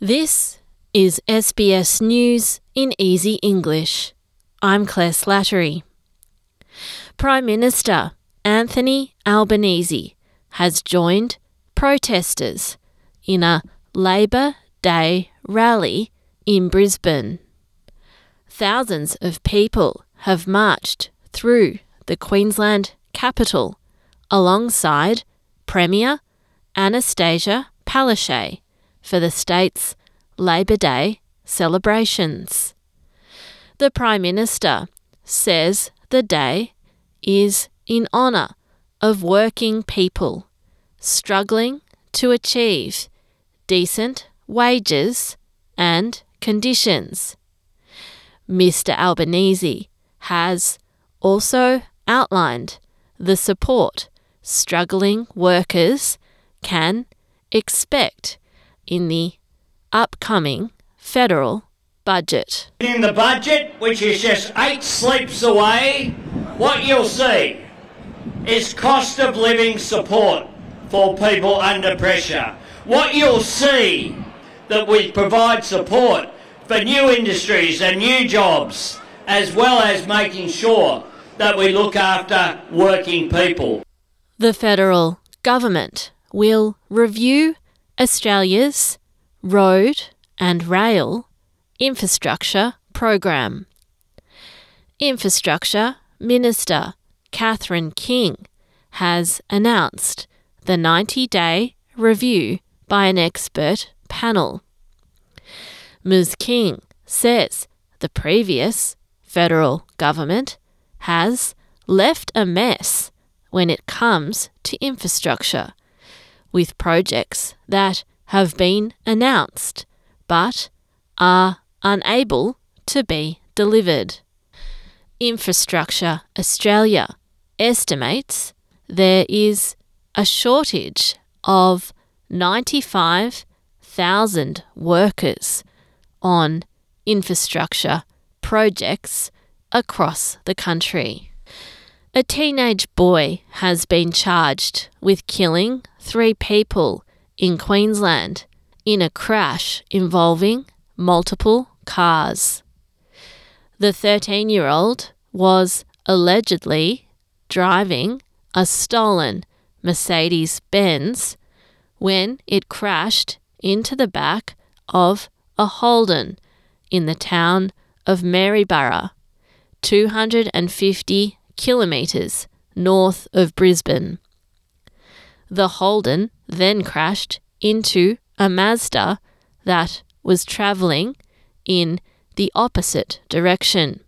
This is SBS News in Easy English. I'm Claire Slattery. Prime Minister Anthony Albanese has joined protesters in a Labor Day rally in Brisbane. Thousands of people have marched through the Queensland capital alongside Premier Anastasia Palaszczuk for the state's Labor Day celebrations. The Prime Minister says the day is in honour of working people struggling to achieve decent wages and conditions. Mr. Albanese has also outlined the support struggling workers can expect in the upcoming federal budget. In the budget, which is just eight sleeps away, what you'll see is cost of living support for people under pressure. What you'll see that we provide support for new industries and new jobs, as well as making sure that we look after working people. The federal government will review Australia's road and rail infrastructure program. Infrastructure Minister Catherine King has announced the 90 day review by an expert panel. Ms. King says the previous federal government has left a mess when it comes to infrastructure, with projects that have been announced but are unable to be delivered. Infrastructure Australia estimates there is a shortage of 95,000 workers on infrastructure projects across the country. A teenage boy has been charged with killing three people in Queensland in a crash involving multiple cars. The 13 year old was allegedly driving a stolen Mercedes Benz when it crashed into the back of a Holden in the town of Maryborough, 250 kilometres north of Brisbane. The Holden then crashed into a Mazda that was travelling in the opposite direction.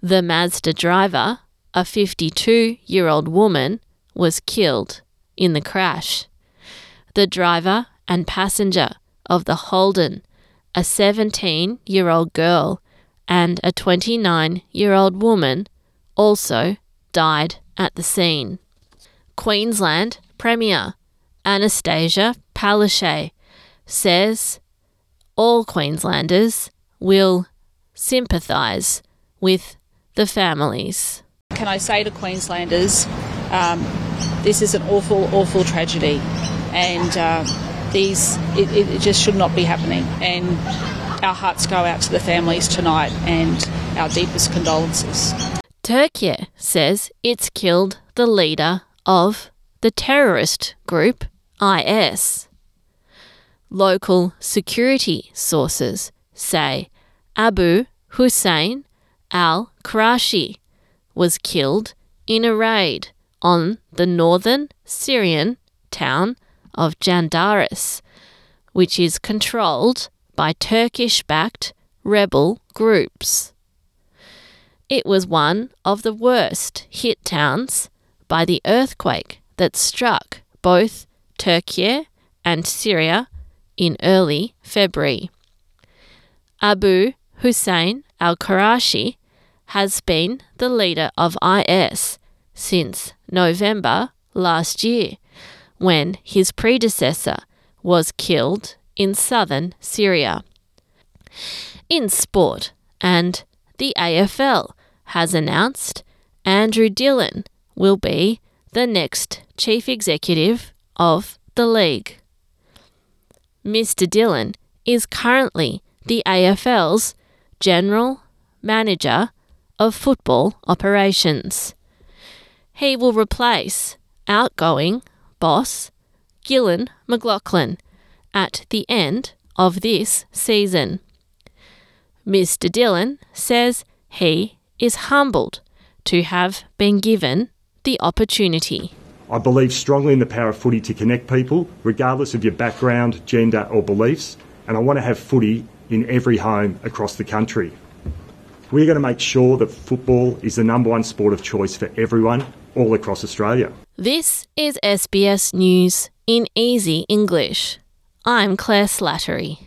The Mazda driver, a 52 year old woman, was killed in the crash. The driver and passenger of the Holden, a 17 year old girl, and a 29 year old woman, also died at the scene. Queensland Premier Anastasia Palaszczuk says all Queenslanders will sympathise with the families. Can I say to Queenslanders, um, this is an awful, awful tragedy, and uh, these it, it just should not be happening. And our hearts go out to the families tonight, and our deepest condolences. Turkey says it's killed the leader of the terrorist group IS. Local security sources say Abu Hussein al Qurashi was killed in a raid on the northern Syrian town of Jandaris, which is controlled by Turkish backed rebel groups. It was one of the worst hit towns by the earthquake that struck both Turkey and Syria in early February. Abu Hussein al Qurashi has been the leader of IS since November last year, when his predecessor was killed in southern Syria. In sport, and the AFL has announced Andrew Dillon will be the next chief executive of the league. Mr. Dillon is currently the AFL's General Manager of Football Operations. He will replace outgoing boss Gillon McLachlan at the end of this season. Mr. Dillon says he is humbled to have been given the opportunity. I believe strongly in the power of footy to connect people, regardless of your background, gender, or beliefs, and I want to have footy in every home across the country. We're going to make sure that football is the number one sport of choice for everyone all across Australia. This is SBS News in Easy English. I'm Claire Slattery.